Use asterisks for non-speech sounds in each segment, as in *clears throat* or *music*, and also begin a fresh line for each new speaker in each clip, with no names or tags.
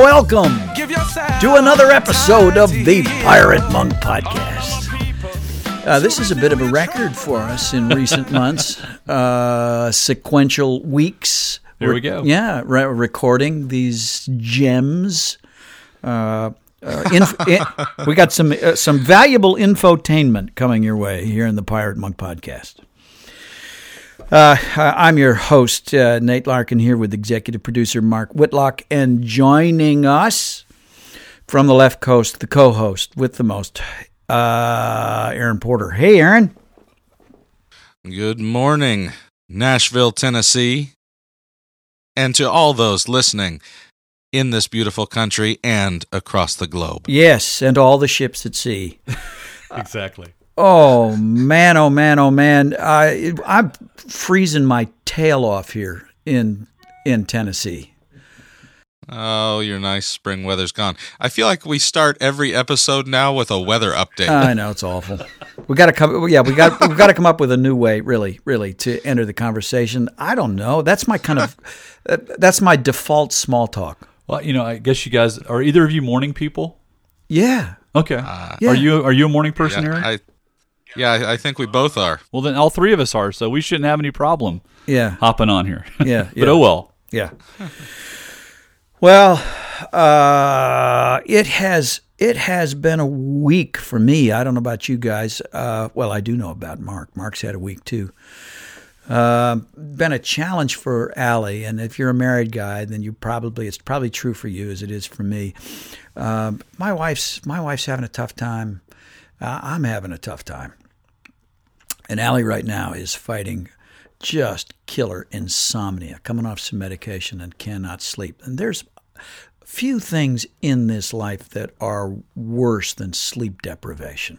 Welcome to another episode of the Pirate Monk Podcast. Uh, this is a bit of a record for us in recent *laughs* months. Uh, sequential weeks.
There we go.
Yeah, re- recording these gems. Uh, uh, inf- *laughs* in- we got some uh, some valuable infotainment coming your way here in the Pirate Monk Podcast. Uh, I'm your host, uh, Nate Larkin, here with executive producer Mark Whitlock, and joining us from the left coast, the co-host with the most, uh, Aaron Porter. Hey, Aaron.
Good morning, Nashville, Tennessee, and to all those listening in this beautiful country and across the globe.
Yes, and all the ships at sea. *laughs*
Exactly.
Oh man, oh man, oh man! I I'm freezing my tail off here in in Tennessee.
Oh, your nice spring weather's gone. I feel like we start every episode now with a weather update.
I know it's awful. We got to come. Yeah, we got we got to come up with a new way, really, really, to enter the conversation. I don't know. That's my kind of that's my default small talk.
Well, you know, I guess you guys are either of you morning people.
Yeah.
Okay.
Uh, yeah.
Are you are you a morning person,
yeah,
Aaron?
I, yeah, I- I think we both are.
well, then all three of us are, so we shouldn't have any problem
Yeah.
hopping on here.
Yeah, *laughs*
but
yeah.
oh well.
Yeah. Well, uh, it has it has been a week for me. I don't know about you guys. Uh, well, I do know about Mark. Mark's had a week too. Uh, been a challenge for Allie, and if you're a married guy, then you probably it's probably true for you as it is for me. Um, my wife's my wife's having a tough time. Uh, I'm having a tough time, and Allie right now is fighting just killer insomnia, coming off some medication and cannot sleep. And there's few things in this life that are worse than sleep deprivation.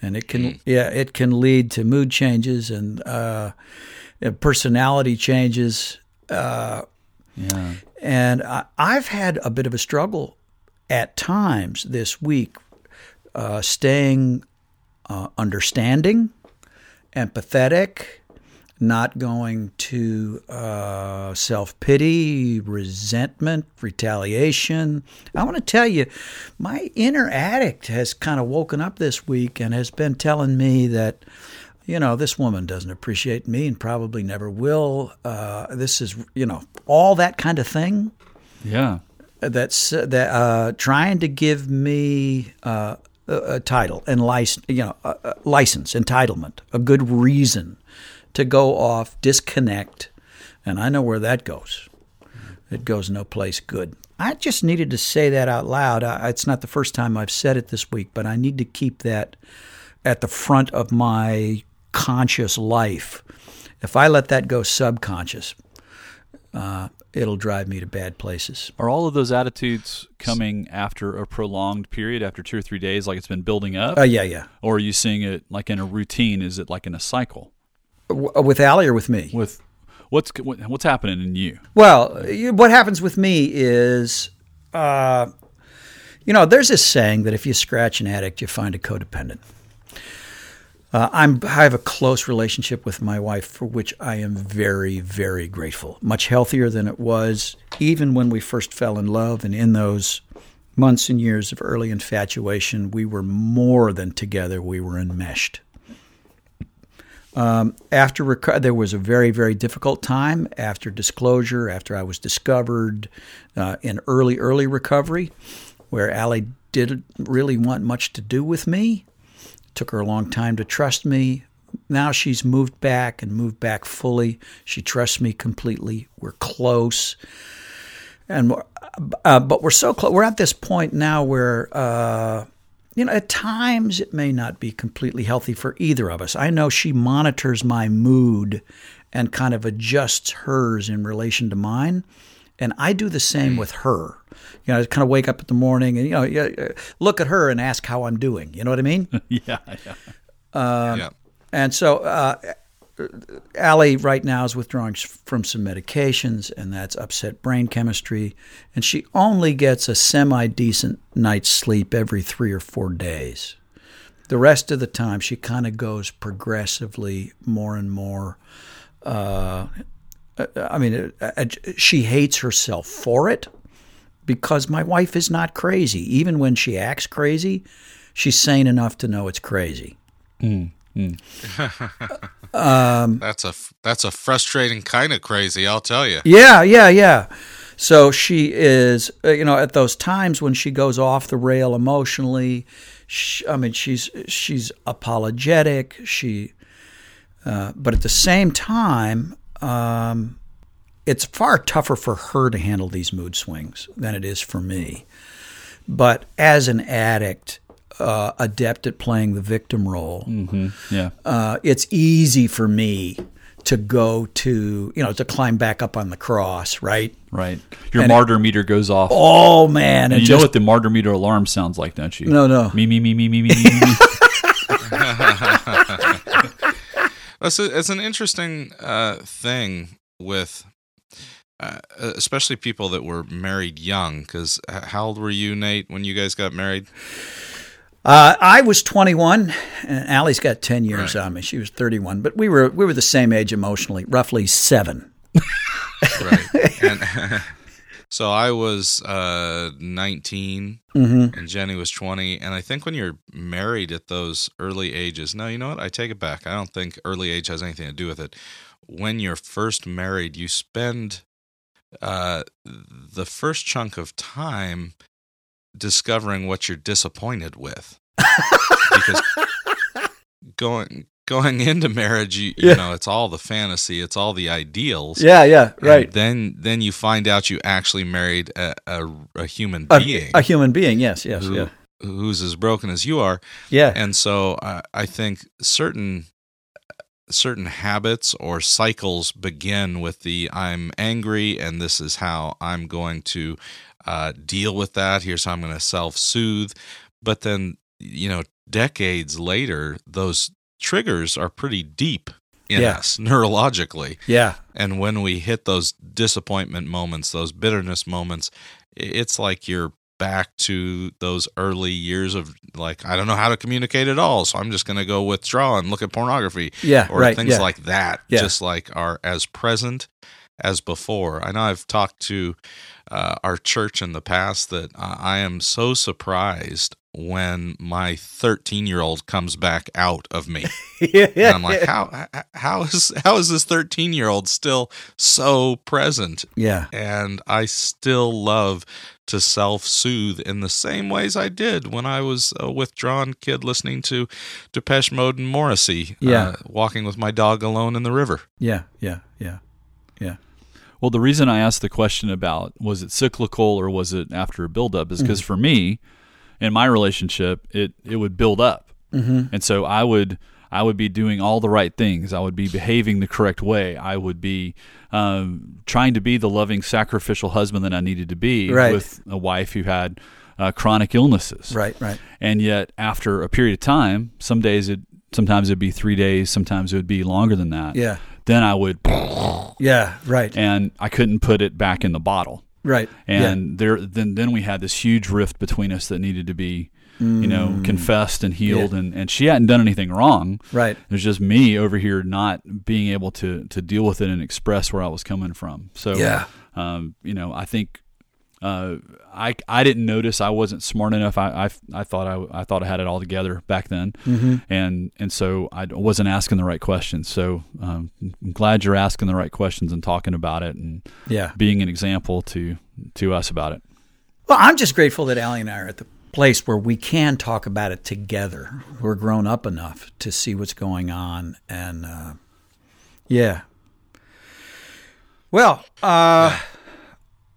And it can, yeah, it can lead to mood changes and uh, personality changes. Uh,
Yeah.
and I, I've had a bit of a struggle at times this week, uh, staying uh, understanding, empathetic, not going to uh, self pity, resentment, retaliation. I want to tell you, my inner addict has kind of woken up this week and has been telling me that. You know, this woman doesn't appreciate me and probably never will. Uh, this is, you know, all that kind of thing
Yeah.
that's that uh, trying to give me uh, a, a title and license, you know, license, entitlement, a good reason to go off, disconnect, and I know where that goes. It goes no place good. I just needed to say that out loud. I, it's not the first time I've said it this week, but I need to keep that at the front of my conscious life. If I let that go subconscious, uh, it'll drive me to bad places.
Are all of those attitudes coming after a prolonged period, after two or three days, like it's been building up,
Uh, yeah, yeah.
or are you seeing it like in a routine? Is it like in a cycle?
W- with Allie or with me?
With what's what's happening in you?
Well, what happens with me is, uh, you know, there's this saying that if you scratch an addict, you find a codependent. Uh, I'm, I have a close relationship with my wife, for which I am very, very grateful. Much healthier than it was even when we first fell in love, and in those months and years of early infatuation, we were more than together; we were enmeshed. Um, after reco- there was a very very difficult time after disclosure after I was discovered uh, in early early recovery where Allie didn't really want much to do with me took her a long time to trust me now she's moved back and moved back fully she trusts me completely we're close and we're, uh, but we're so close we're at this point now where uh, you know, at times it may not be completely healthy for either of us. I know she monitors my mood and kind of adjusts hers in relation to mine. And I do the same with her. You know, I kind of wake up in the morning and, you know, look at her and ask how I'm doing. You know what I mean? *laughs*
yeah, yeah.
yeah.
And so uh, Allie right now is withdrawing from some medications, and that's upset brain chemistry. And she only gets a semi decent night's sleep every three or four days. The rest of the time, she kind of goes progressively more and more. Uh, I mean, uh, she hates herself for it. Because my wife is not crazy. Even when she acts crazy, she's sane enough to know it's crazy. *laughs*
That's a that's a frustrating kind of crazy, I'll tell you.
Yeah, yeah, yeah. So she is, uh, you know, at those times when she goes off the rail emotionally. She, I mean, she's she's apologetic. She, uh, but at the same time, um, it's far tougher for her to handle these mood swings than it is for me. But as an addict, uh, adept at playing the victim role,
Yeah.
uh, it's easy for me to go to, you know, to climb back up on the cross, right?
Right. Your
And-
martyr meter goes off.
Oh man,
and
and
you
just
know what the martyr meter alarm sounds like, don't you?
No, no.
Me, me, me, me, me, me, me, me.
It's, *laughs* a, it's an interesting uh, thing with, uh, especially people that were married young. Because how old were you, Nate, when you guys got married?
Uh, I was 21, and Allie's got 10 years
Right.
on me. She was 31, but we were we were the same age emotionally, roughly seven.
Right. *laughs* and, *laughs* so I was uh, 19
Mm-hmm.
and Jenny was 20. And I think when you're married at those early ages, no, you know what? I take it back. I don't think early age has anything to do with it. When you're first married, you spend uh, the first chunk of time discovering what you're disappointed with. because *laughs* going going into marriage, you, you
Yeah.
know, it's all the fantasy, it's all the ideals.
Yeah, yeah,
And then then you find out you actually married a, a, a human
A,
being
a human being, yes, yes,
who,
yeah,
who's as broken as you are.
yeah,
And so I I think certain certain habits or cycles begin with the I'm angry and this is how I'm going to uh, deal with that. Here's how I'm going to self soothe. But then, you know, decades later, those triggers are pretty deep in
Yeah.
us *laughs* neurologically.
yeah,
And when we hit those disappointment moments, those bitterness moments, it's like you're back to those early years of like, I don't know how to communicate at all. So I'm just going to go withdraw and look at pornography
yeah,
or
right,
things
yeah.
like that,
Yeah.
just like are as present as before. I know I've talked to uh, our church in the past that I am so surprised when my 13 year old comes back out of me.
yeah, yeah,
And I'm like, how *laughs* how is how is this 13 year old still so present?
yeah,
And I still love to self soothe in the same ways I did when I was a withdrawn kid listening to Depeche Mode and Morrissey,
Yeah.
uh, walking with my dog alone in the river.
yeah, yeah, yeah, yeah,
Well, the reason I asked the question about was it cyclical or was it after a buildup is because for me, in my relationship, it it would build up, mm-hmm. and so I would I would be doing all the right things. I would be behaving the correct way. I would be um, trying to be the loving, sacrificial husband that I needed to be
Right.
with a wife who had uh, chronic illnesses.
right, right,
And yet, after a period of time, some days it sometimes it'd be three days, sometimes it would be longer than that.
yeah,
Then I would,
yeah, right,
and I couldn't put it back in the bottle.
right,
And there, then then we had this huge rift between us that needed to be, you know, confessed and healed.
Yeah.
And, and she hadn't done anything wrong.
right,
It was just me over here not being able to to deal with it and express where I was coming from. So
Yeah.
um, you know, I think uh, I I didn't notice I wasn't smart enough. I I, I thought I, I thought I had it all together back then,
Mm-hmm.
and and so I wasn't asking the right questions. So um, I'm glad you're asking the right questions and talking about it and
yeah.
being an example to to us about it.
Well, I'm just grateful that Allie and I are at the place where we can talk about it together. We're grown up enough to see what's going on, and uh, yeah. Well, uh, w-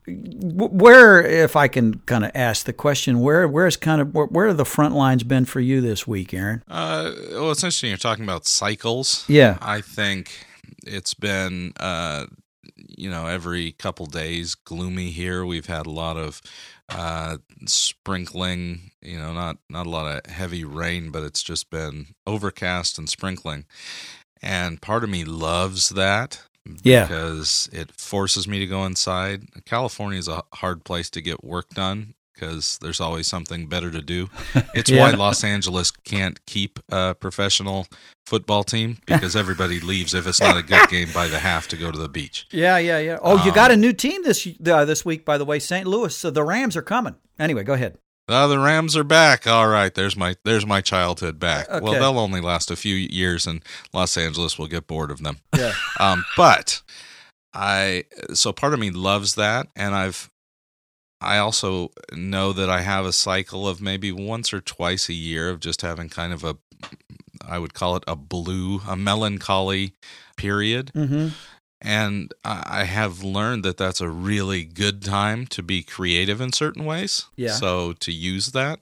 where, if I can kind of ask the question, where, where's kind of where, where have the front lines been for you this week, Aaron?
Uh, well, it's interesting you're talking about cycles.
Yeah,
I think it's been, uh, you know, every couple days gloomy here. We've had a lot of uh, sprinkling. You know, not not a lot of heavy rain, but it's just been overcast and sprinkling. And part of me loves that
yeah,
because it forces me to go inside. California is a hard place to get work done because there's always something better to do. *laughs* It's
Yeah.
why Los Angeles can't keep a professional football team *laughs* because everybody leaves if it's not a good game by the half to go to the beach.
Yeah, yeah, yeah. Oh, you got a new team this uh, this week, by the way, St. Louis. So the Rams are coming. Anyway, go ahead.
Oh, the Rams are back. All right, there's my there's my childhood back. Well, they'll only last a few years, and Los Angeles will get bored of them.
Yeah. *laughs*
Um, but I so part of me loves that, and I've I also know that I have a cycle of maybe once or twice a year of just having kind of a I would call it a blue, a melancholy period.
Mm-hmm.
And I have learned that that's a really good time to be creative in certain ways.
Yeah.
So to use that.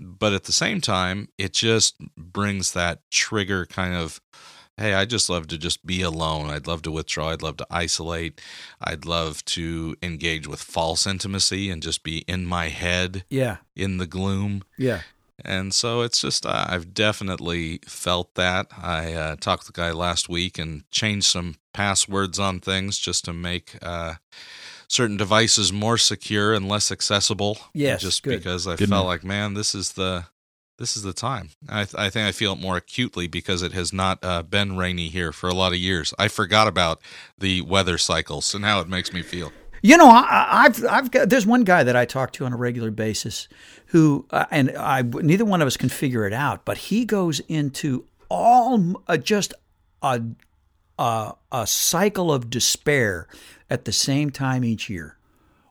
But at the same time, it just brings that trigger kind of, hey, I just love to just be alone. I'd love to withdraw. I'd love to isolate. I'd love to engage with false intimacy and just be in my head
Yeah,
in the gloom.
yeah.
And so it's just, uh, I've definitely felt that. I uh, talked to the guy last week and changed some passwords on things just to make uh, certain devices more secure and less accessible.
Yes,
Just
good.
because I
Good
felt
move.
like, man, this is the. This is the time. I, th- I think I feel it more acutely because it has not uh, been rainy here for a lot of years. I forgot about the weather cycles and how it makes me feel.
You know, I, I've I've got there's one guy that I talk to on a regular basis who uh, and I neither one of us can figure it out, but he goes into all uh, just a, a a cycle of despair at the same time each year.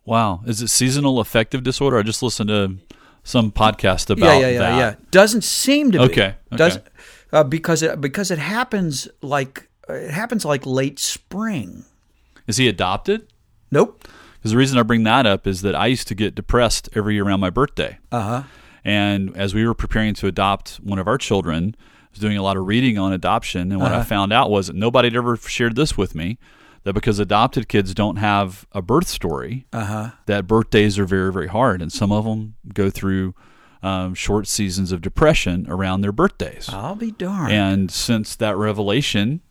Wow. Is it seasonal affective disorder? I just listened to some podcast about
yeah, yeah, yeah,
that.
yeah. Doesn't seem to be.
Okay, okay.
Doesn't uh, because it because it happens like it happens like late spring.
Is he adopted?
Nope.
Because the reason I bring that up is that I used to get depressed every year around my birthday.
Uh huh.
And as we were preparing to adopt one of our children, was doing a lot of reading on adoption. And what I found out was that nobody had ever shared this with me that because adopted kids don't have a birth story,
Uh huh.
that birthdays are very, very hard. And some of them go through um, short seasons of depression around their birthdays.
I'll be darned.
And since that revelation,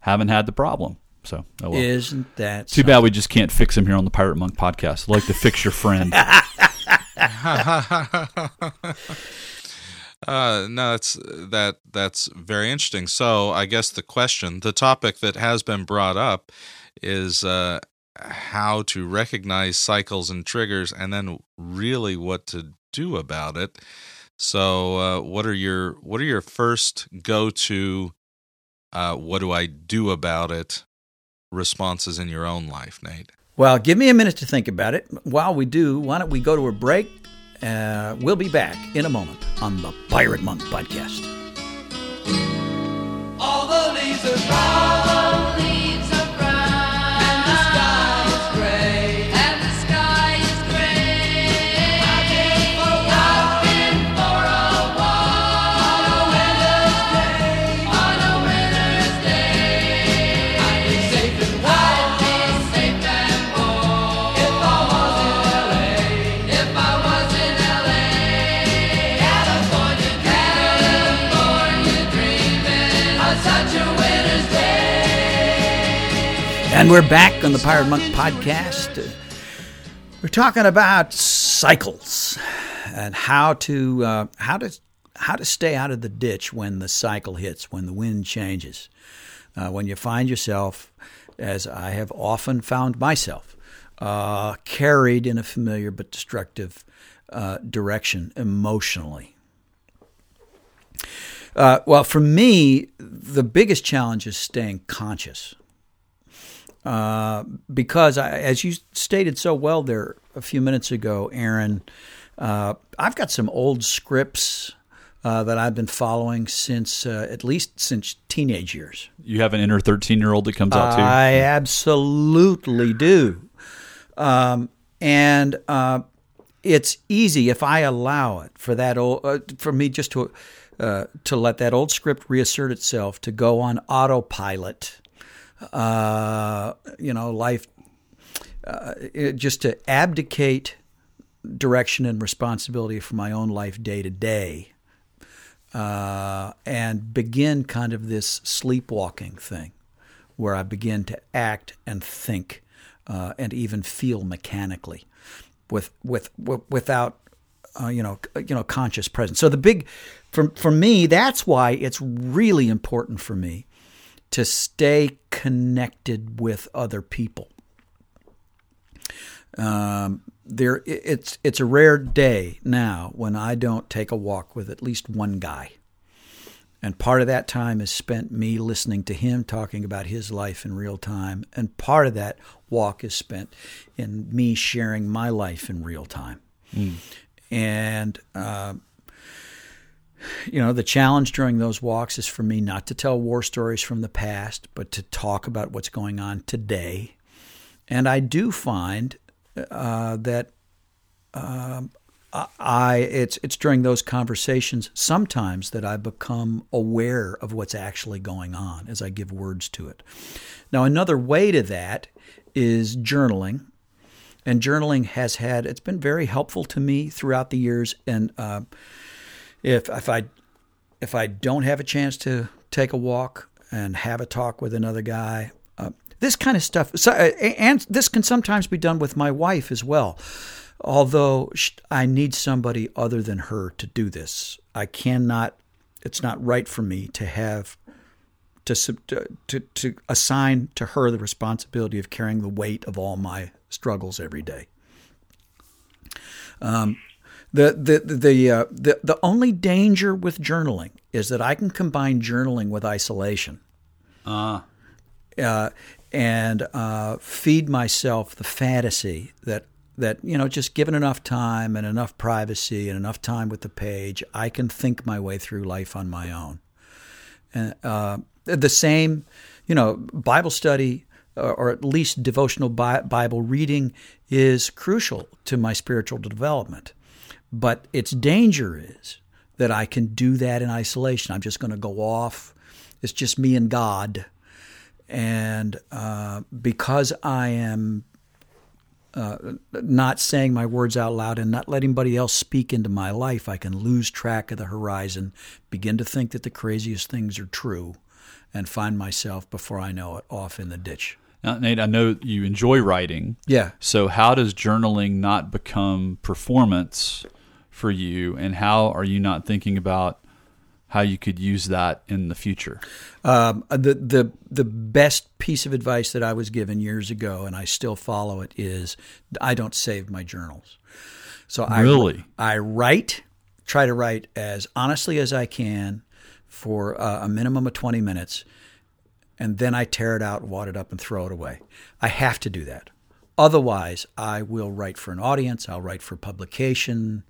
haven't had the problem. So, oh well.
Isn't that
Too bad we just can't fix him here on the Pirate Monk podcast. I'd like to fix your friend. *laughs* *laughs*
Uh, no, that's that that's very interesting. So I guess the question, the topic that has been brought up, is uh, how to recognize cycles and triggers, and then really what to do about it. So, uh, what are your what are your first go to? Uh, what do I do about it? Responses in your own life, Nate.
Well, give me a minute to think about it. While we do, why don't we go to a break? Uh, we'll be back in a moment on the Pirate Monk podcast. We're back on the Pirate Monk podcast. We're talking about cycles and how to uh, how to how to stay out of the ditch when the cycle hits, when the wind changes, uh, when you find yourself, as I have often found myself, uh, carried in a familiar but destructive uh, direction emotionally. Uh, well, for me, the biggest challenge is staying conscious. Uh, because, I, as you stated so well there a few minutes ago, Aaron, uh, I've got some old scripts uh, that I've been following since uh, at least since teenage years.
You have an inner 13 year old that comes out too?
I absolutely do. Um, and uh, it's easy if I allow it for that old, uh, for me just to uh, to let that old script reassert itself to go on autopilot. Uh, you know, life uh, it- just to abdicate direction and responsibility for my own life day to day uh, and begin kind of this sleepwalking thing where I begin to act and think uh, and even feel mechanically with, with, w- without uh, you know, you know, conscious presence. So the big, for for me, that's why it's really important for me to stay connected with other people. Um, there, it's it's a rare day now when I don't take a walk with at least one guy. And part of that time is spent me listening to him talking about his life in real time. And part of that walk is spent in me sharing my life in real time. And, uh, you know, the challenge during those walks is for me not to tell war stories from the past, but to talk about what's going on today. And I do find uh, that I it's it's during those conversations sometimes that I become aware of what's actually going on as I give words to it. Now another way to that is journaling, and journaling has had it's been very helpful to me throughout the years. And uh, if if I if I don't have a chance to take a walk and have a talk with another guy, uh, this kind of stuff, so, uh, and this can sometimes be done with my wife as well. Although I need somebody other than her to do this, I cannot. It's not right for me to have to to, to assign to her the responsibility of carrying the weight of all my struggles every day. Um, the the the uh, the the only danger with journaling is that I can combine journaling with isolation
Ah,
uh, and uh, feed myself the fantasy that that you know just given enough time and enough privacy and enough time with the page, I can think my way through life on my own. And uh, the same, you know, Bible study or, or at least devotional Bible reading is crucial to my spiritual development. But its danger is that I can do that in isolation. I'm just going to go off. It's just me and God and uh, because I am uh, not saying my words out loud and not letting anybody else speak into my life, I can lose track of the horizon, begin to think that the craziest things are true, and find myself before I know it off in the ditch.
now, Nate, I know you enjoy writing.
Yeah.
So, how does journaling not become performance for you, and how are you not thinking about how you could use that in the future?
Um, the the the best piece of advice that I was given years ago, and I still follow it, is I don't save my journals. So I
Really?
I write, try to write as honestly as I can for uh, a minimum of twenty minutes, and then I tear it out, wad it up, and throw it away. I have to do that. Otherwise, I will write for an audience. I'll write for publication,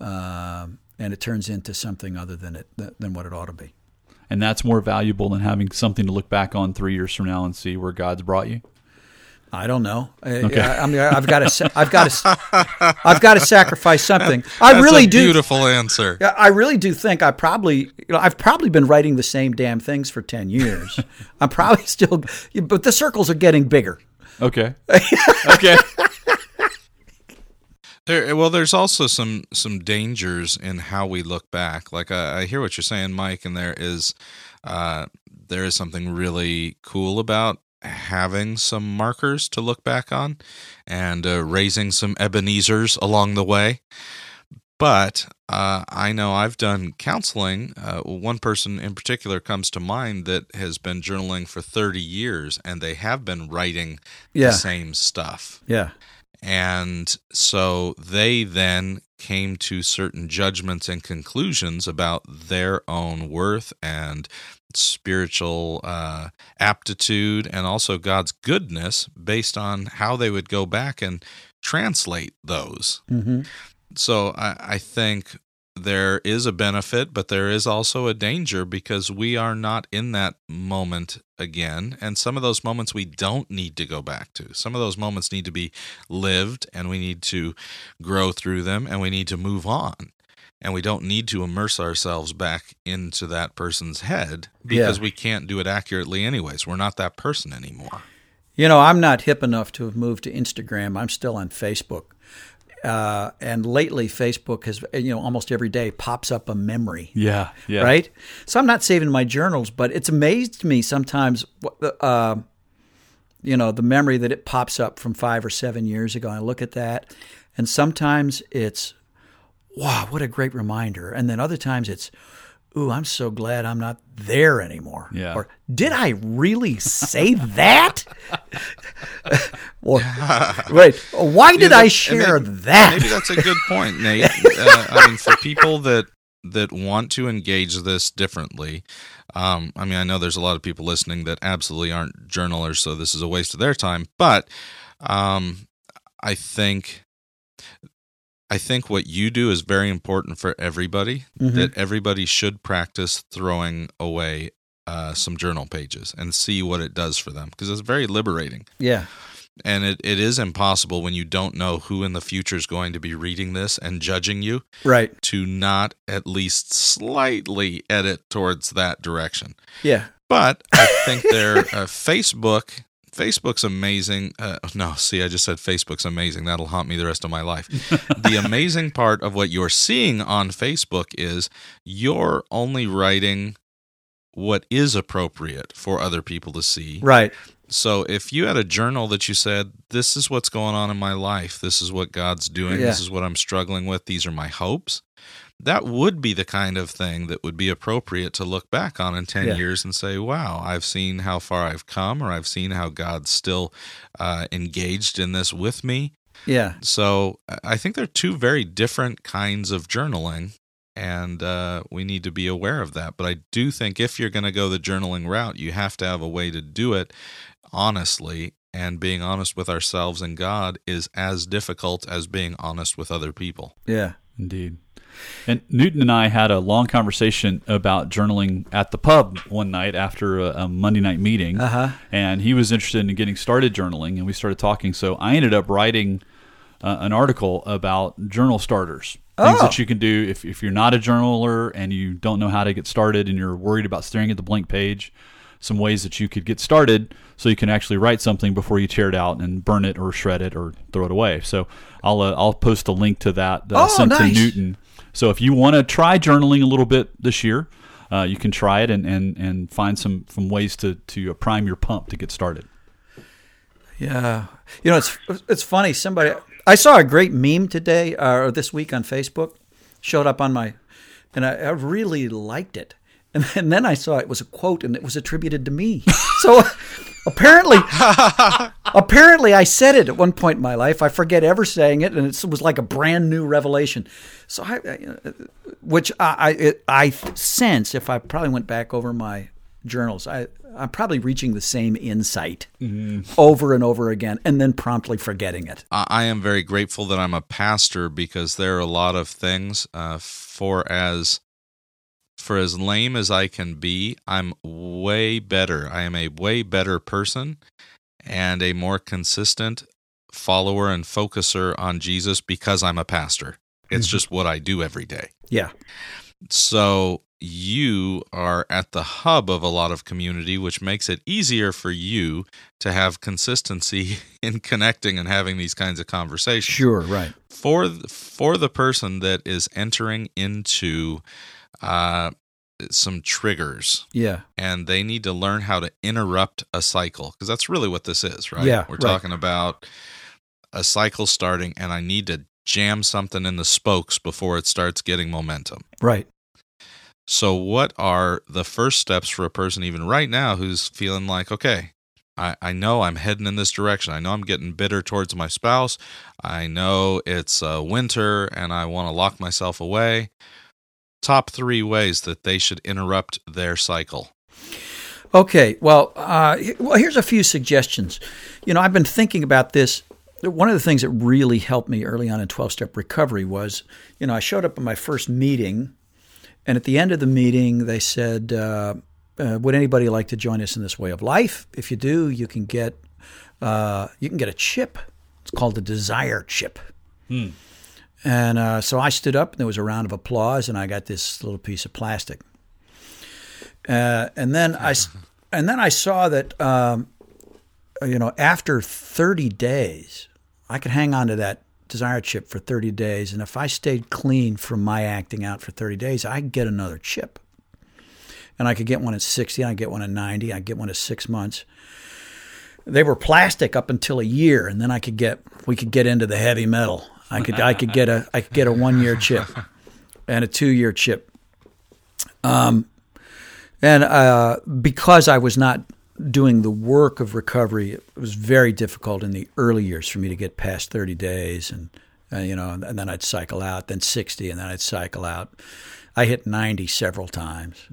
um, and it turns into something other than it than what it ought to be.
And that's more valuable than having something to look back on three years from now and see where God's brought you.
I don't know. I, I, I mean, I've got to, I've got to, I've got to sacrifice something. I
That's
really
a
do.
beautiful answer.
I really do think I probably, you know, I've probably been writing the same damn things for ten years. *laughs* I'm probably still, but the circles are getting bigger.
Okay. *laughs* okay.
There, well, there's also some some dangers in how we look back. Like I, I hear what you're saying, Mike, and there is uh, there is something really cool about having some markers to look back on and uh, raising some Ebenezer's along the way. But uh, I know I've done counseling. Uh, one person in particular comes to mind that has been journaling for 30 years, and they have been writing
Yeah.
the same stuff.
Yeah,
And so they then came to certain judgments and conclusions about their own worth and spiritual uh, aptitude and also God's goodness based on how they would go back and translate those.
hmm
So I, I think there is a benefit, but there is also a danger because we are not in that moment again. And some of those moments we don't need to go back to. Some of those moments need to be lived and we need to grow through them and we need to move on. And we don't need to immerse ourselves back into that person's head because
Yeah.
we can't do it accurately, anyways. We're not that person anymore.
You know, I'm not hip enough to have moved to Instagram. I'm still on Facebook. Uh, and lately, Facebook has, you know, almost every day pops up a memory.
Yeah. Yeah.
right? So I'm not saving my journals, but it's amazed me sometimes, uh, you know, the memory that it pops up from five or seven years ago. I look at that, and sometimes it's, wow, what a great reminder. And then other times it's, ooh, I'm so glad I'm not there anymore.
Yeah.
Or did I really say that? *laughs* or wait, why did
Yeah,
I share
and may-
that?
Maybe that's a good *laughs* point, Nate. uh, I mean, for people that that want to engage this differently, um, I mean, I know there's a lot of people listening that absolutely aren't journalers, so this is a waste of their time. But um, I think. I think what you do is very important for everybody.
Mhm.
That everybody should practice throwing away uh, some journal pages and see what it does for them because it's very liberating
yeah.
and it, it is impossible when you don't know who in the future is going to be reading this and judging you
Right.
to not at least slightly edit towards that direction
Yeah.
but i think their uh, *laughs* facebook facebook's amazing uh, no see i just said facebook's amazing that'll haunt me the rest of my life *laughs* the amazing part of what you're seeing on facebook is you're only writing what is appropriate for other people to see
Right.
so if you had a journal that you said, "This is what's going on in my life. This is what God's doing.
Yeah.
This is what I'm struggling with. These are my hopes." That would be the kind of thing that would be appropriate to look back on in 10
Yeah.
years and say, wow, I've seen how far I've come, or I've seen how God's still uh, engaged in this with me.
Yeah.
So I- I think they're two very different kinds of journaling, and uh, we need to be aware of that. But I do think if you're going to go the journaling route, you have to have a way to do it honestly. And being honest with ourselves and God is as difficult as being honest with other people.
Yeah.
Indeed. And Newton and I had a long conversation about journaling at the pub one night after a, a Monday night meeting.
Uh-huh.
And he was interested in getting started journaling, and we started talking. So I ended up writing uh, an article about journal starters. Things
Oh.
that you can do if, if you're not a journaler and you don't know how to get started and you're worried about staring at the blank page, some ways that you could get started so you can actually write something before you tear it out and burn it or shred it or throw it away. So I'll uh, I'll post a link to that that I
Oh,
sent
nice.
to Newton. So if you want to try journaling a little bit this year, uh, you can try it and, and, and find some, some ways to, to prime your pump to get started.
Yeah, you know it's it's funny. Somebody I saw a great meme today uh, or this week on Facebook, showed up on my, and I, I really liked it. And, and then I saw it was a quote and it was attributed to me. *laughs* So apparently, *laughs* apparently I said it at one point in my life. I forget ever saying it, and it was like a brand new revelation. So I, I which I I, I sense if I probably went back over my journals, I I'm probably reaching the same insight over and over again, and then promptly forgetting it.
I I am very grateful that I'm a pastor because there are a lot of things uh, for as for as lame as I can be, I'm way better. I am a way better person and a more consistent follower and focuser on Jesus because I'm a pastor. It's mm-hmm. just what I do every day.
Yeah,
So you are at the hub of a lot of community, which makes it easier for you to have consistency *laughs* in connecting and having these kinds of conversations
sure, right.
for for the person that is entering into uh, some triggers
Yeah,
and they need to learn how to interrupt a cycle because that's really what this is right
Yeah,
we're
right.
talking about a cycle starting and i need to jam something in the spokes before it starts getting momentum
right.
so what are the first steps for a person even right now who's feeling like okay I, I know I'm heading in this direction. I know I'm getting bitter towards my spouse. I know it's uh, winter and I want to lock myself away. Top three ways that they should interrupt their cycle.
Okay, well, uh, well, here's a few suggestions. You know, I've been thinking about this. One of the things that really helped me early on in 12 step recovery was, you know, I showed up at my first meeting, and at the end of the meeting, they said, uh, uh, "Would anybody like to join us in this way of life? If you do, you can get uh, you can get a chip. It's called the Desire Chip." And uh, so I stood up, and there was a round of applause, and I got this little piece of plastic. Uh, and then I, *laughs* and then I saw that, um, you know, after 30 days, I could hang on to that desire chip for 30 days, and if I stayed clean from my acting out for 30 days, I could get another chip. And I could get one at 60, I get one at 90, I get one at six months. They were plastic up until a year, and then I could get we could get into the heavy metal. I could I could get a I could get a one year chip *laughs* and a two year chip. Um, and uh, because I was not doing the work of recovery, it was very difficult in the early years for me to get past thirty days, and uh, you know, and then I'd cycle out, then sixty, and then I'd cycle out. I hit ninety several times,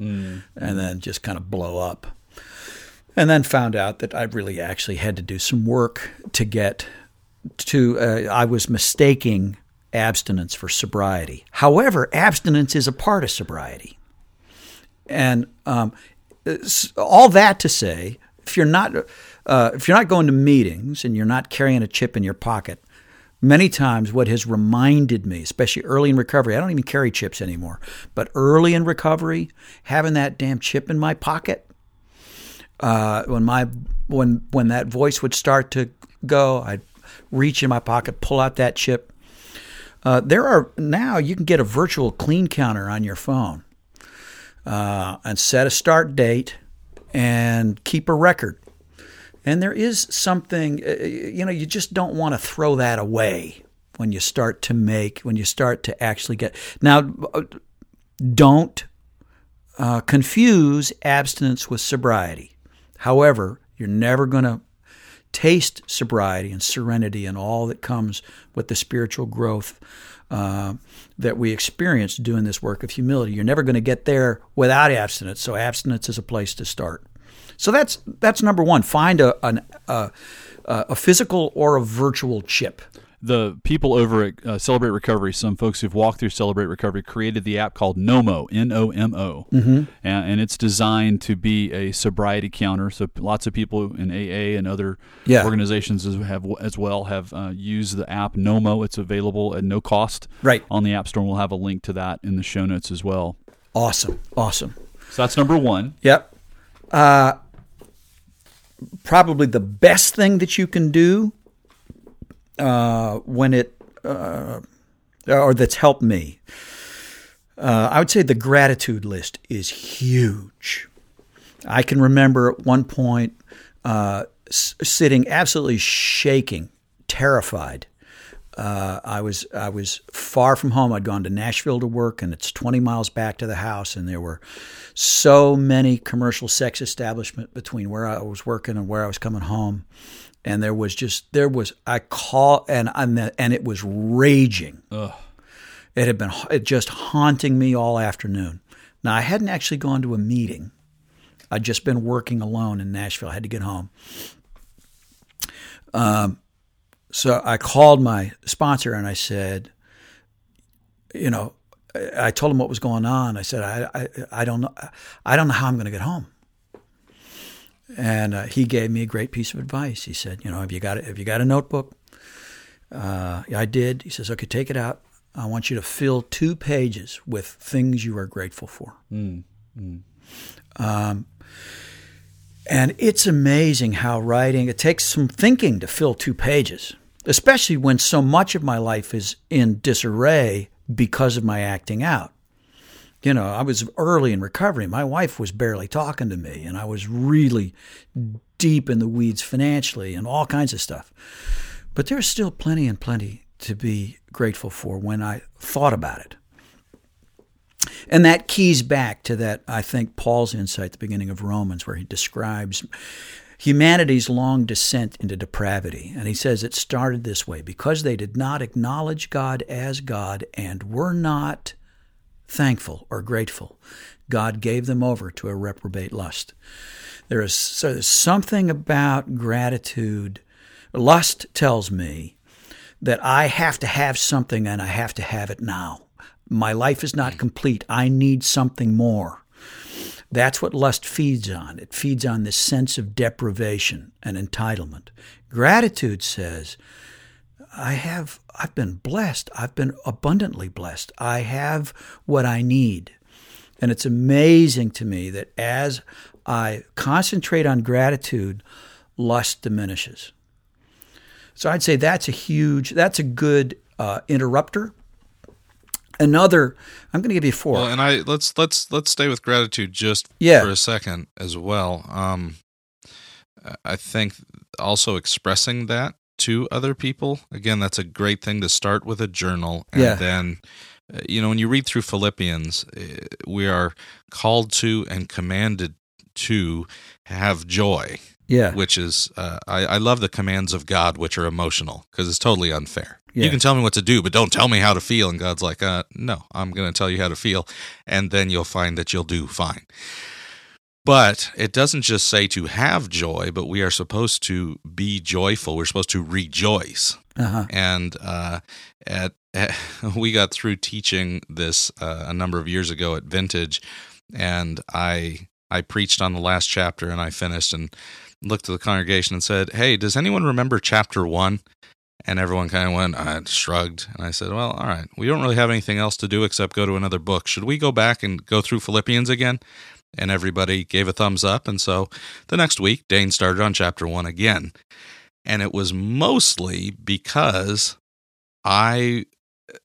and then just kind of blow up and then found out that I really actually had to do some work to get to. Uh, I was mistaking abstinence for sobriety. However, abstinence is a part of sobriety, and um, all that to say, if you're not uh, if you're not going to meetings and you're not carrying a chip in your pocket. Many times, what has reminded me, especially early in recovery, I don't even carry chips anymore, but early in recovery, having that damn chip in my pocket, uh, when my when when that voice would start to go, I'd reach in my pocket, pull out that chip. Uh, there are now you can get a virtual clean counter on your phone uh, and set a start date and keep a record. And there is something, uh, you know, you just don't want to throw that away when you start to make, when you start to actually get. Now, uh, don't uh, confuse abstinence with sobriety. However, you're never going to taste sobriety and serenity and all that comes with the spiritual growth uh, that we experience doing this work of humility. You're never going to get there without abstinence. So abstinence is a place to start. So that's that's number one. Find a an, a, a physical or a virtual chip.
The people over at uh, Celebrate Recovery, some folks who've walked through Celebrate Recovery, created the app called Nomo, N O M O,
Mm-hmm.
and, and it's designed to be a sobriety counter. So lots of people in AA and other
Yeah.
organizations as, have as well have uh, used the app Nomo. It's available at no cost
Right.
on the App Store. and We'll have a link to that in the show notes as well.
Awesome, awesome.
So that's number one.
Yep. Uh, probably the best thing that you can do uh, when it, uh, or that's helped me, uh, I would say the gratitude list is huge. I can remember at one point uh, s- sitting absolutely shaking, terrified. Uh, I was I was far from home. I'd gone to Nashville to work, and it's 20 miles back to the house. And there were so many commercial sex establishment between where I was working and where I was coming home, and there was just there was I call and the, and it was raging. It had been it just haunting me all afternoon. Now I hadn't actually gone to a meeting. I'd just been working alone in Nashville. I had to get home. Um, so I called my sponsor and I said, you know, I told him what was going on. I said, I, I, I don't know, I don't know how I'm going to get home. And uh, he gave me a great piece of advice. He said, you know, have you got have you got a notebook? Uh, I did. He says, okay, take it out. I want you to fill two pages with things you are grateful for. Um, and it's amazing how writing, it takes some thinking to fill two pages, especially when so much of my life is in disarray because of my acting out. You know, I was early in recovery. My wife was barely talking to me, and I was really deep in the weeds financially and all kinds of stuff. But there's still plenty and plenty to be grateful for when I thought about it. And that keys back to that, I think, Paul's insight at the beginning of Romans, where he describes humanity's long descent into depravity. And he says it started this way because they did not acknowledge God as God and were not thankful or grateful. God gave them over to a reprobate lust. There is so there's something about gratitude. Lust tells me that I have to have something and I have to have it now. My life is not hmm. complete. I need something more. That's what lust feeds on. It feeds on this sense of deprivation and entitlement. Gratitude says, I have I've been blessed. I've been abundantly blessed. I have what I need. And it's amazing to me that as I concentrate on gratitude, lust diminishes. So I'd say that's a huge, that's a good uh, interrupter. Another, I'm going to give you four.
Well, and I let's let's let's stay with gratitude just
Yeah.
for a second as well. Um, I think also expressing that to other people. Again, that's a great thing to start with a journal. And
Yeah.
then, uh, you know, when you read through Philippians, uh, we are called to and commanded to have joy,
Yeah.
which is, uh, I, I love the commands of God, which are emotional because it's totally unfair.
Yeah.
You can tell me what to do, but don't tell me how to feel. And God's like, uh, no, I'm going to tell you how to feel. And then you'll find that you'll do fine. But it doesn't just say to have joy, but we are supposed to be joyful. We're supposed to rejoice.
Uh-huh.
And uh, at, at *laughs* we got through teaching this uh, a number of years ago at Vintage, and I I preached on the last chapter, and I finished and looked at the congregation and said, "Hey, does anyone remember chapter one?" And everyone kind of went, I shrugged, and I said, "Well, all right. We don't really have anything else to do except go to another book. Should we go back and go through Philippians again?" And everybody gave a thumbs up. And so the next week, Dane started on chapter one again. And it was mostly because I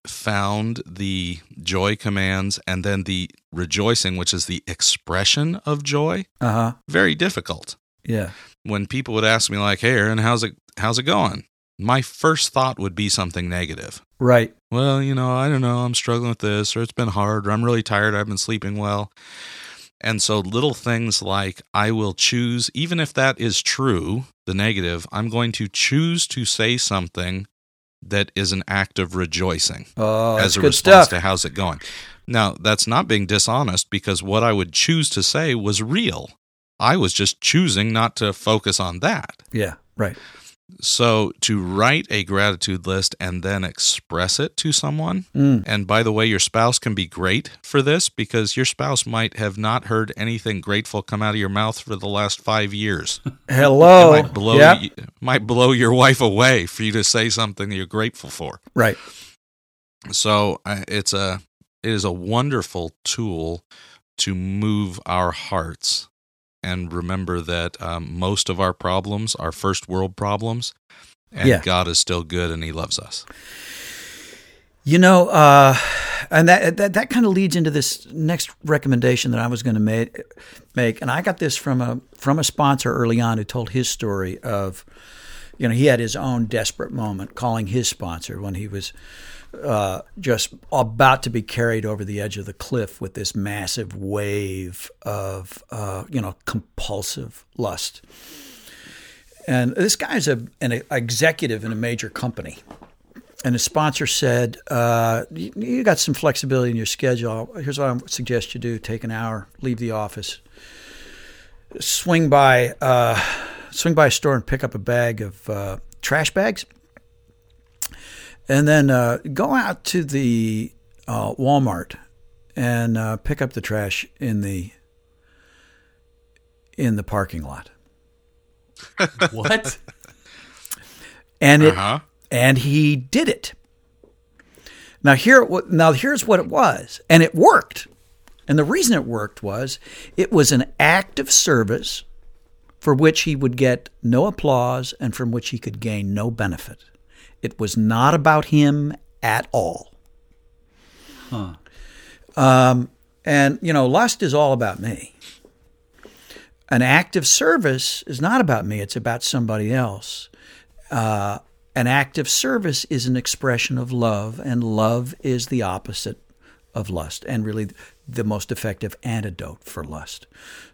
found the joy commands and then the rejoicing, which is the expression of joy,
Uh-huh.
very difficult.
Yeah.
When people would ask me, like, hey, Aaron, how's it how's it going? My first thought would be something negative.
Right.
Well, you know, I don't know, I'm struggling with this, or it's been hard, or I'm really tired, I've been sleeping well. And so little things like I will choose, even if that is true, the negative, I'm going to choose to say something that is an act of rejoicing
Oh,
as a response
stuff.
to how's it going. Now, that's not being dishonest because what I would choose to say was real. I was just choosing not to focus on that.
yeah. Right.
So to write a gratitude list and then express it to someone,
Mm.
and by the way, your spouse can be great for this because your spouse might have not heard anything grateful come out of your mouth for the last five years. *laughs*
Hello.
It might blow
Yep.
you, might blow your wife away for you to say something you're grateful for.
Right.
So uh, it's a it is a wonderful tool to move our hearts and remember that um, most of our problems are first world problems, and
Yeah.
God is still good and He loves us.
You know, uh, and that that, that kind of leads into this next recommendation that I was going to make. Make, and I got this from a from a sponsor early on who told his story of, you know, he had his own desperate moment calling his sponsor when he was uh, just about to be carried over the edge of the cliff with this massive wave of, uh, you know, compulsive lust. And this guy's a, an executive in a major company and the sponsor said, uh, you, "You got some flexibility in your schedule. Here's what I suggest you do: take an hour, leave the office, swing by, uh, swing by a store and pick up a bag of uh, trash bags, and then uh, go out to the uh, Walmart and uh, pick up the trash in the in the parking lot." *laughs*
What?
And it
Uh-huh.
and he did it. Now here, now here's what it was, and it worked. And the reason it worked was it was an act of service for which he would get no applause and from which he could gain no benefit. It was not about him at all. Um, and you know, lust is all about me. An act of service is not about me; it's about somebody else Uh, an act of service is an expression of love, and love is the opposite of lust, and really the most effective antidote for lust.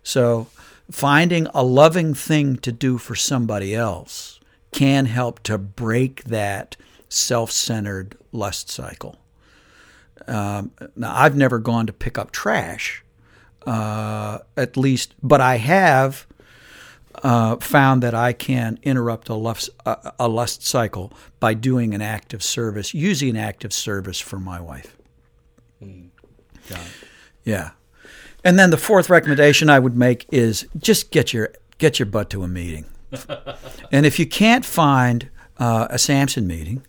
So, finding a loving thing to do for somebody else can help to break that self centered lust cycle. Um, now, I've never gone to pick up trash, uh, at least, but I have uh, found that I can interrupt a lust, a, a lust cycle by doing an act of service, using an act of service for my wife. Yeah. And then the fourth recommendation I would make is just get your get your butt to a meeting. *laughs* and if you can't find uh, a Samson meeting,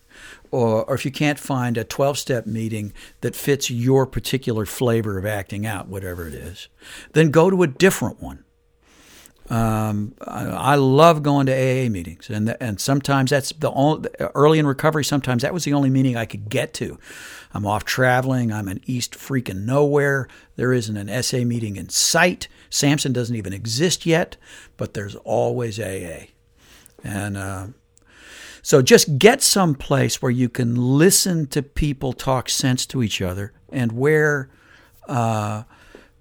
or, or if you can't find a 12 step meeting that fits your particular flavor of acting out, whatever it is, then go to a different one. Um, I, I love going to AA meetings, and and sometimes that's the only early in recovery. Sometimes that was the only meeting I could get to. I'm off traveling. I'm in East freaking nowhere. There isn't an SA meeting in sight. Samson doesn't even exist yet, but there's always AA, and uh, So just get some place where you can listen to people talk sense to each other and where, uh,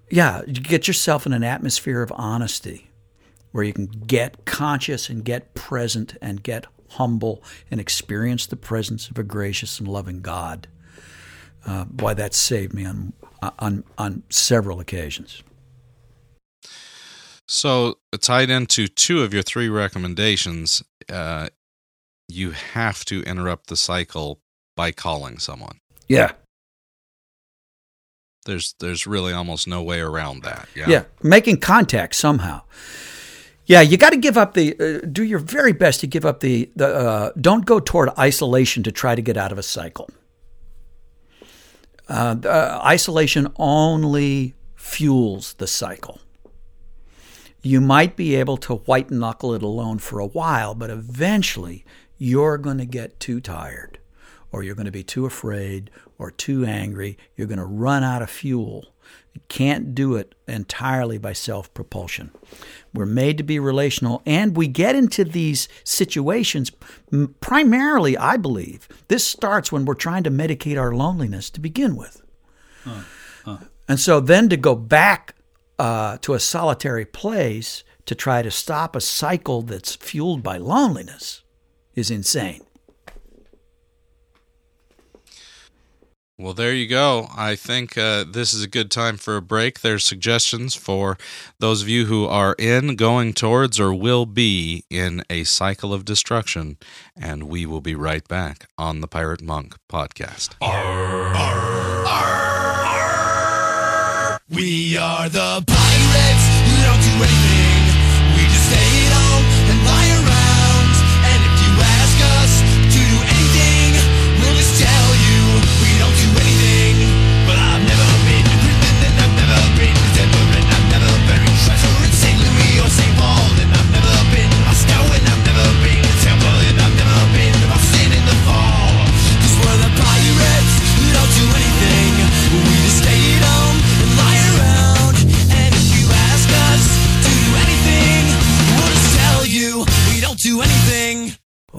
yeah, you get yourself in an atmosphere of honesty where you can get conscious and get present and get humble and experience the presence of a gracious and loving God. Uh, boy, that saved me on on on several occasions.
So, tied into two of your three recommendations, uh, you have to interrupt the cycle by calling someone.
Yeah,
There's there's really almost no way around that. Yeah.
yeah, making contact somehow. Yeah, you got to give up the. Uh, do your very best to give up the. the uh, don't go toward isolation to try to get out of a cycle. Uh, uh, isolation only fuels the cycle. You might be able to white knuckle it alone for a while, but eventually you're going to get too tired, or you're going to be too afraid, or too angry. You're going to run out of fuel. Can't do it entirely by self propulsion. We're made to be relational, and we get into these situations primarily, I believe. This starts when we're trying to medicate our loneliness to begin with. And so then to go back uh, to a solitary place to try to stop a cycle that's fueled by loneliness is insane.
Well, there you go. I think uh, this is a good time for a break. There's suggestions for those of you who are in, going towards, or will be in a cycle of destruction. And we will be right back on the Pirate Monk podcast.
We are the pirates don't do anything.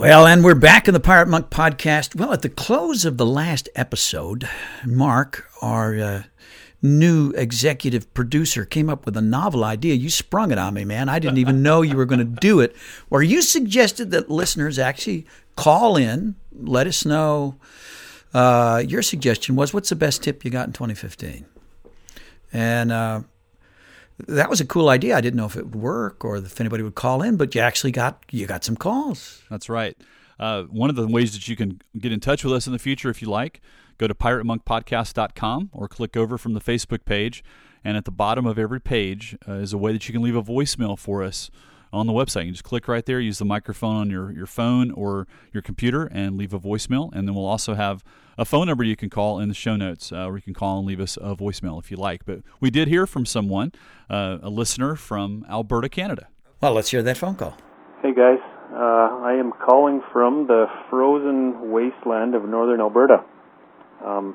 Well, and we're
back in the Pirate Monk podcast. Well, at the close of the last episode, Mark, our uh, new executive producer, came up with a novel idea. You sprung it on me, man. I didn't even know you were going to do it. Where you suggested that listeners actually call in, let us know. Uh, your suggestion was, "What's the best tip you got in 2015?" And uh, that was a cool idea. I didn't know if it would work or if anybody would call in, but you actually got you got some calls.
That's right. Uh, one of the ways that you can get in touch with us in the future, if you like, go to piratemonkpodcast.com or click over from the Facebook page. And at the bottom of every page uh, is a way that you can leave a voicemail for us on the website. You just click right there, use the microphone on your, your phone or your computer, and leave a voicemail. And then we'll also have a phone number you can call in the show notes uh, where you can call and leave us a voicemail if you like. But we did hear from someone, uh, a listener from Alberta, Canada.
Well, let's hear that phone call.
Hey guys, uh, I am calling from the frozen wasteland of northern Alberta. Um,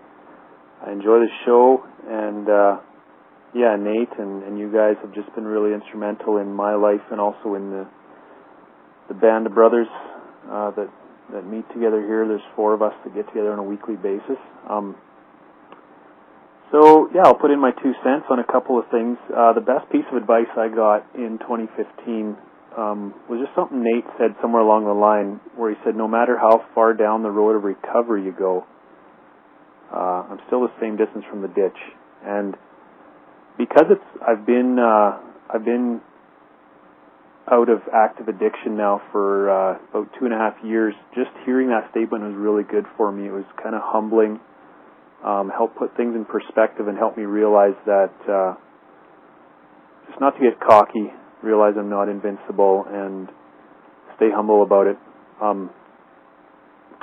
I enjoy the show, and uh, yeah, Nate and, and you guys have just been really instrumental in my life and also in the the band of brothers uh, that that meet together here. There's four of us that get together on a weekly basis. Um, so yeah, I'll put in my two cents on a couple of things. Uh, the best piece of advice I got in 2015 um, was just something Nate said somewhere along the line, where he said, "No matter how far down the road of recovery you go, uh, I'm still the same distance from the ditch." And because it's, I've been, uh, I've been out of active addiction now for uh, about two and a half years. Just hearing that statement was really good for me. It was kind of humbling, um, helped put things in perspective, and helped me realize that uh, just not to get cocky, realize I'm not invincible, and stay humble about it. Um,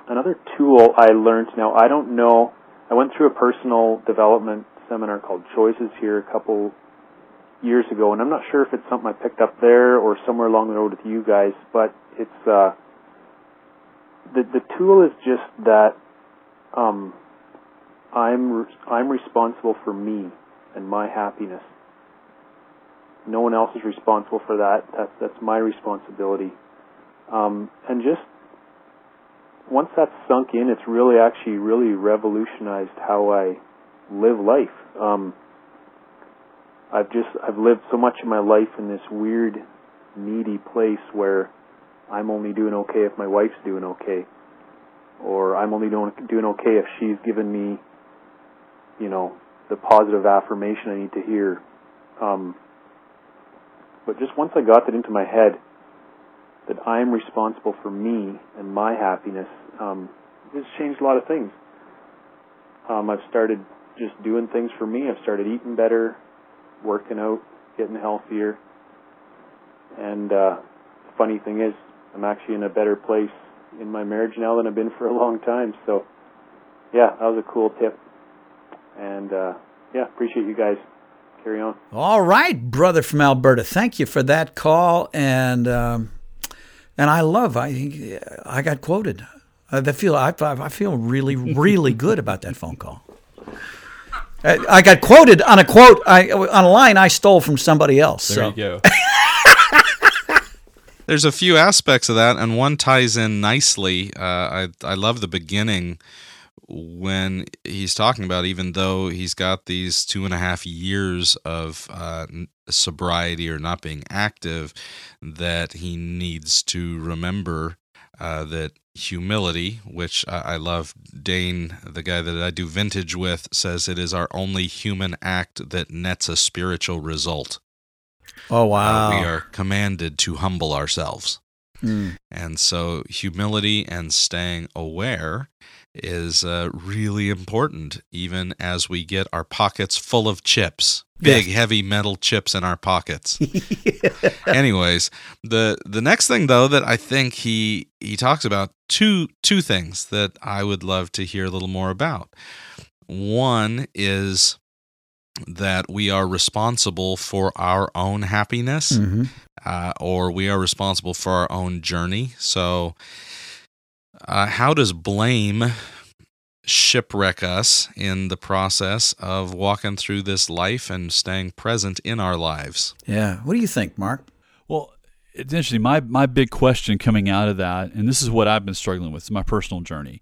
another tool I learned now, I don't know, I went through a personal development seminar called Choices here a couple years ago, and I'm not sure if it's something I picked up there or somewhere along the road with you guys, but it's, uh, the, the tool is just that, um, I'm, I'm responsible for me and my happiness. No one else is responsible for that. That's that's my responsibility. Um, and just once that's sunk in, it's really actually really revolutionized how I live life. Um, I've just I've lived so much of my life in this weird, needy place where I'm only doing okay if my wife's doing okay, or I'm only doing doing okay if she's given me, you know, the positive affirmation I need to hear. Um, but just once I got that into my head, that I am responsible for me and my happiness, um, it's changed a lot of things. Um, I've started just doing things for me. I've started eating better, working out, getting healthier. And uh, funny thing is, I'm actually in a better place in my marriage now than I've been for a long time. So, yeah, that was a cool tip. And uh, yeah, appreciate you guys. Carry on.
All right, brother from Alberta. Thank you for that call, and um, and I love. I I got quoted. I feel I, I feel really *laughs* really good about that phone call. I, I got quoted on a quote I, on a line I stole from somebody else.
There
so
you go. *laughs*
There's a few aspects of that, and one ties in nicely. Uh, I I love the beginning when he's talking about even though he's got these two and a half years of uh, sobriety or not being active, that he needs to remember uh, that humility, which I, I love. Dane, the guy that I do vintage with, says it is our only human act that nets a spiritual result.
oh
Uh,
wow,
we are commanded to humble ourselves.
Mm.
And so, humility and staying aware is uh, really important, even as we get our pockets full of chips, big, heavy metal chips in our pockets. *laughs* *laughs* Anyways, the the next thing though that I think he he talks about two two things that I would love to hear a little more about. One is that we are responsible for our own happiness
Mhm.
uh, or we are responsible for our own journey. So, uh, how does blame shipwreck us in the process of walking through this life and staying present in our lives?
yeah. What do you think, Mark?
Well, it's interesting. My my big question coming out of that, and this is what I've been struggling with, it's my personal journey.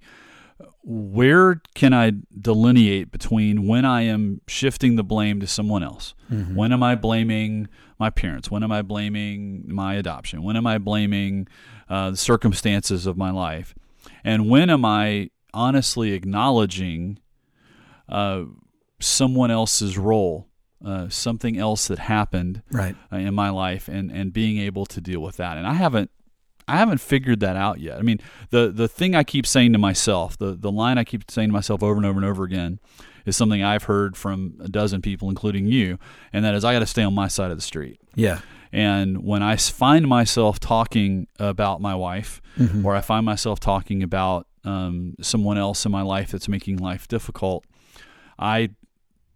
Where can I delineate between when I am shifting the blame to someone else? When am I blaming my parents? When am I blaming my adoption? When am I blaming uh, the circumstances of my life? And when am I honestly acknowledging uh, someone else's role, uh, something else that happened
Right.
uh, in my life and and being able to deal with that and i haven't i haven't figured that out yet i mean the the thing i keep saying to myself the the line i keep saying to myself over and over and over again is something i've heard from a dozen people including you and that is i got to stay on my side of the street
Yeah.
And when I find myself talking about my wife, or I find myself talking about um, someone else in my life that's making life difficult, I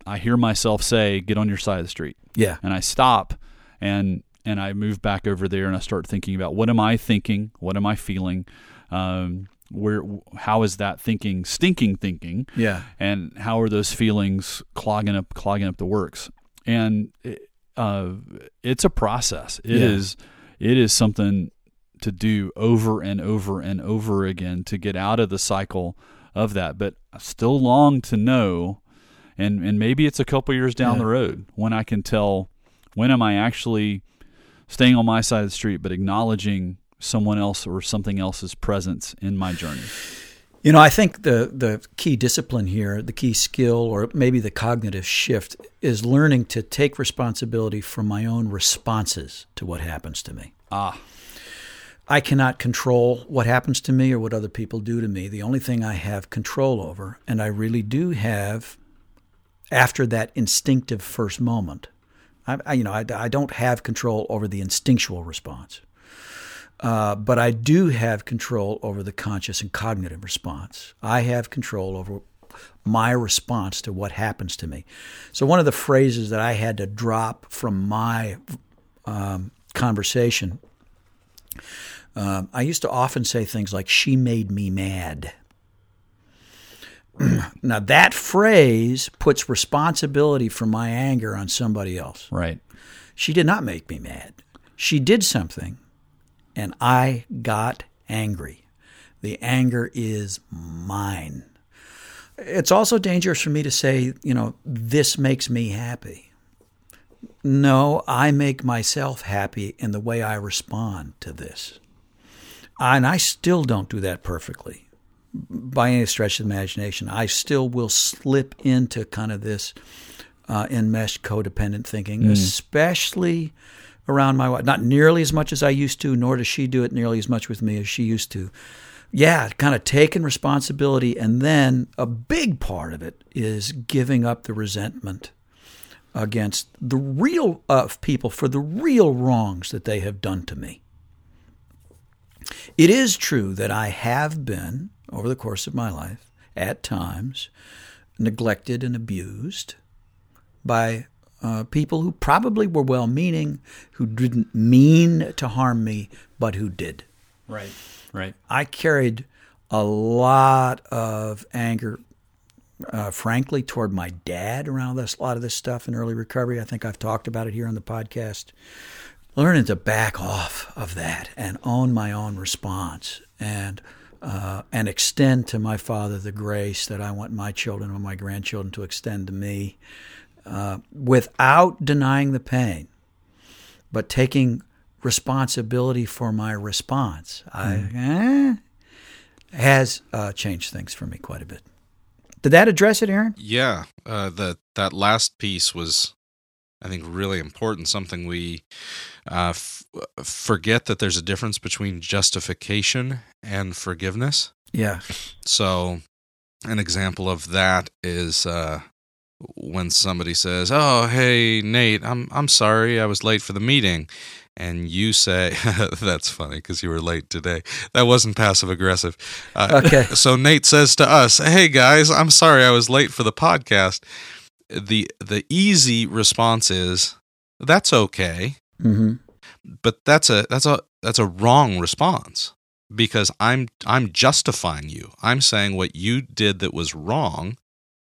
I hear myself say, "Get on your side of the street."
Yeah.
and I stop and and I move back over there and I start thinking about what am I thinking, what am I feeling, um, where how is that thinking stinking thinking,
Yeah.
and how are those feelings clogging up clogging up the works, and it, uh, it's a process. It is
Yeah.
it is something to do over and over and over again to get out of the cycle of that, but I still long to know and and maybe it's a couple years down
Yeah.
the road when I can tell when am I actually staying on my side of the street but acknowledging someone else or something else's presence in my journey.
You know, I think the the key discipline here, the key skill, or maybe the cognitive shift, is learning to take responsibility for my own responses to what happens to me.
Ah,
I cannot control what happens to me or what other people do to me. The only thing I have control over, and I really do have, after that instinctive first moment, I, I you know, I, I don't have control over the instinctual response, uh, but I do have control over the conscious and cognitive response. I have control over my response to what happens to me. So one of the phrases that I had to drop from my um, conversation um, I used to often say things like, she made me mad. *clears throat* now, that phrase puts responsibility for my anger on somebody else.
right.
She did not make me mad. She did something, and I got angry. The anger is mine. It's also dangerous for me to say, you know, this makes me happy. No, I make myself happy in the way I respond to this. And I still don't do that perfectly by any stretch of the imagination. I still will slip into kind of this uh, enmeshed codependent thinking, especially around my wife. Not nearly as much as I used to, nor does she do it nearly as much with me as she used to. Yeah, kind of taking responsibility, and then a big part of it is giving up the resentment against the real uh, people for the real wrongs that they have done to me. It is true that I have been, over the course of my life, at times, neglected and abused by uh, people who probably were well meaning, who didn't mean to harm me, but who did.
Right. Right.
I carried a lot of anger, uh, frankly, toward my dad around this, a lot of this stuff in early recovery. I think I've talked about it here on the podcast. Learning to back off of that and own my own response and uh, and extend to my father the grace that I want my children and my grandchildren to extend to me uh, without denying the pain, but taking responsibility for my response. I eh, has uh, changed things for me quite a bit. Did that address it, Aaron?
Yeah, uh, that that last piece was, I think, really important. Something we uh, f- forget that there's a difference between justification and forgiveness.
Yeah.
So, an example of that is uh, when somebody says, "Oh, hey Nate, I'm I'm sorry I was late for the meeting," and you say, *laughs* "That's funny because you were late today." That wasn't passive aggressive. Uh,
Okay. *laughs*
So Nate says to us, "Hey guys, I'm sorry I was late for the podcast." The the easy response is, "That's okay."
Mm-hmm.
but that's a that's a that's a wrong response because i'm i'm justifying you i'm saying what you did that was wrong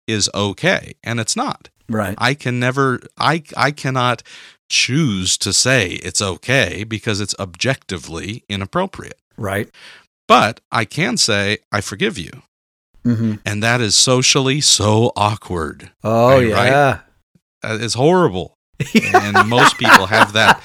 is okay and it's not
Right.
i can never i i cannot choose to say it's okay because it's objectively inappropriate
Right.
but i can say i forgive you
Mm-hmm.
and that is socially so awkward
Oh
Right, right?
yeah.
Uh, it's horrible and most people have that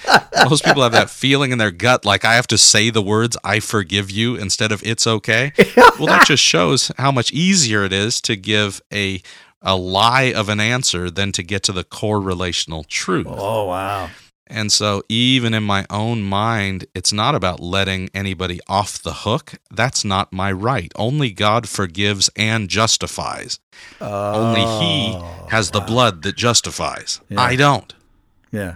most people have that feeling in their gut like i have to say the words i forgive you instead of it's okay. Well that just shows how much easier it is to give a a lie of an answer than to get to the core relational truth.
Oh wow.
and so even in my own mind it's not about letting anybody off the hook. That's not my right. Only god forgives and justifies. Only he
Oh,
has the blood that justifies.
Yeah.
i don't
Yeah.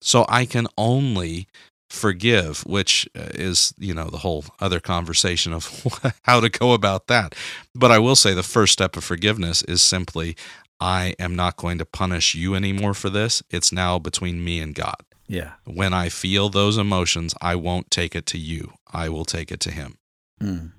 so I can only forgive, which uh, is, you know, the whole other conversation of *laughs* how to go about that. But I will say the first step of forgiveness is simply I am not going to punish you anymore for this. It's now between me and God.
Yeah.
When I feel those emotions, I won't take it to you. I will take it to him.
Mm.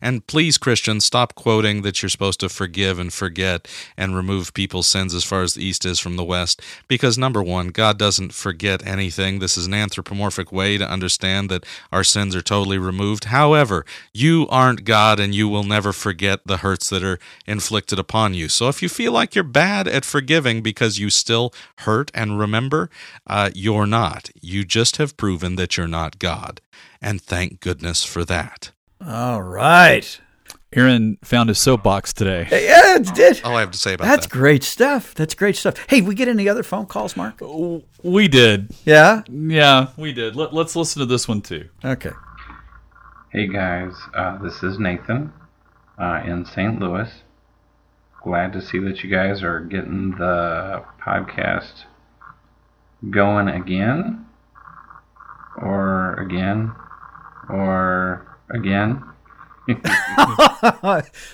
And please, Christians, stop quoting that you're supposed to forgive and forget and remove people's sins as far as the east is from the west. Because, number one, God doesn't forget anything. This is an anthropomorphic way to understand that our sins are totally removed. However, you aren't God and you will never forget the hurts that are inflicted upon you. So if you feel like you're bad at forgiving because you still hurt and remember, uh, you're not. You just have proven that you're not God. And thank goodness for that.
All right.
Aaron found his soapbox today.
Yeah, it did.
all I have to say about that.
That's
that.
great stuff. That's great stuff. Hey, we get any other phone calls, Mark?
We did.
Yeah.
Yeah, we did. Let, let's listen to this one too.
Okay.
Hey guys, uh, this is Nathan uh, in St. Louis. Glad to see that you guys are getting the podcast going again, or again, or again. *laughs*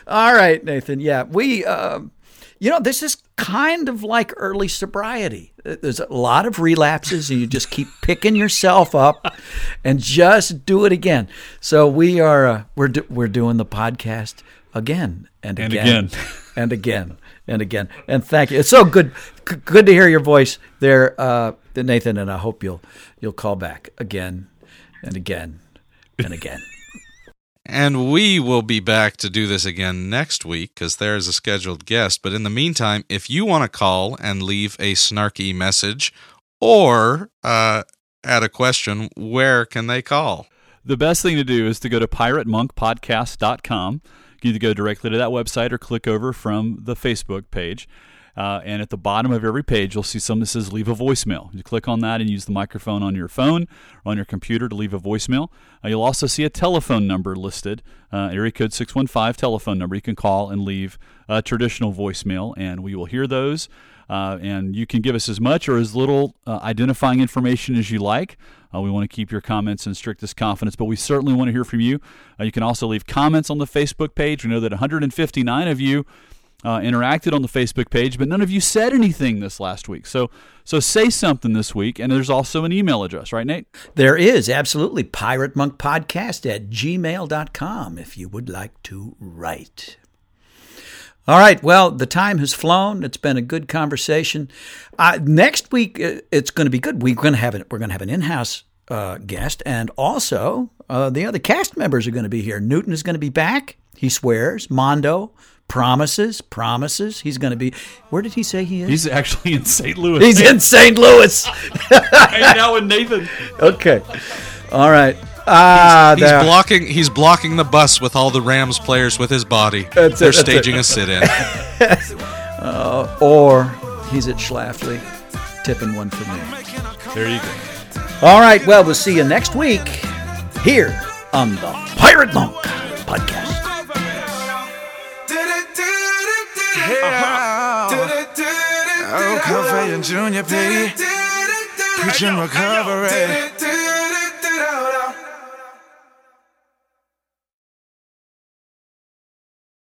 All right, Nathan. Yeah, we, um, you know, this is kind of like early sobriety. There's a lot of relapses, and you just keep picking yourself up and just do it again. So we are, uh, we're do, we're doing the podcast again and again
And
again,
again. *laughs*
and again and again. And thank you. It's so good, g- good to hear your voice there, uh, Nathan. And I hope you'll you'll call back again and again and again.
And we will be back to do this again next week because there is a scheduled guest. But in the meantime, if you want to call and leave a snarky message or uh, add a question, where can they call?
The best thing to do is to go to piratemonkpodcast.com. You can either go directly to that website or click over from the Facebook page. Uh, and at the bottom of every page, you'll see something that says leave a voicemail. You click on that and use the microphone on your phone or on your computer to leave a voicemail. Uh, you'll also see a telephone number listed, uh, area code 615 telephone number. You can call and leave a traditional voicemail, and we will hear those. Uh, and you can give us as much or as little uh, identifying information as you like. Uh, we want to keep your comments in strictest confidence, but we certainly want to hear from you. Uh, you can also leave comments on the Facebook page. We know that 159 of you uh, interacted on the Facebook page, but none of you said anything this last week. So, so say something this week. And there's also an email address, right, Nate?
There is absolutely Pirate Monk Podcast at gmail.com if you would like to write. All right. Well, the time has flown. It's been a good conversation. Uh, next week, uh, it's going to be good. We're going to have an, we're going to have an in-house uh, guest, and also uh, the other cast members are going to be here. Newton is going to be back. He swears. Mondo promises, promises. He's going to be. Where did he say he is?
He's actually in St. Louis.
He's in St. Louis.
hanging out with Nathan.
okay. All right. Ah,
He's
there.
blocking. He's blocking the bus with all the Rams players with his body.
That's
They're
that's it.
staging a sit-in. *laughs*
or he's at Schlafly, tipping one for me.
There you go.
All right. Well, we'll see you next week here on the Pirate Monk podcast. Uh-huh.
Oh, Cafe and Junior P. Preaching recovery.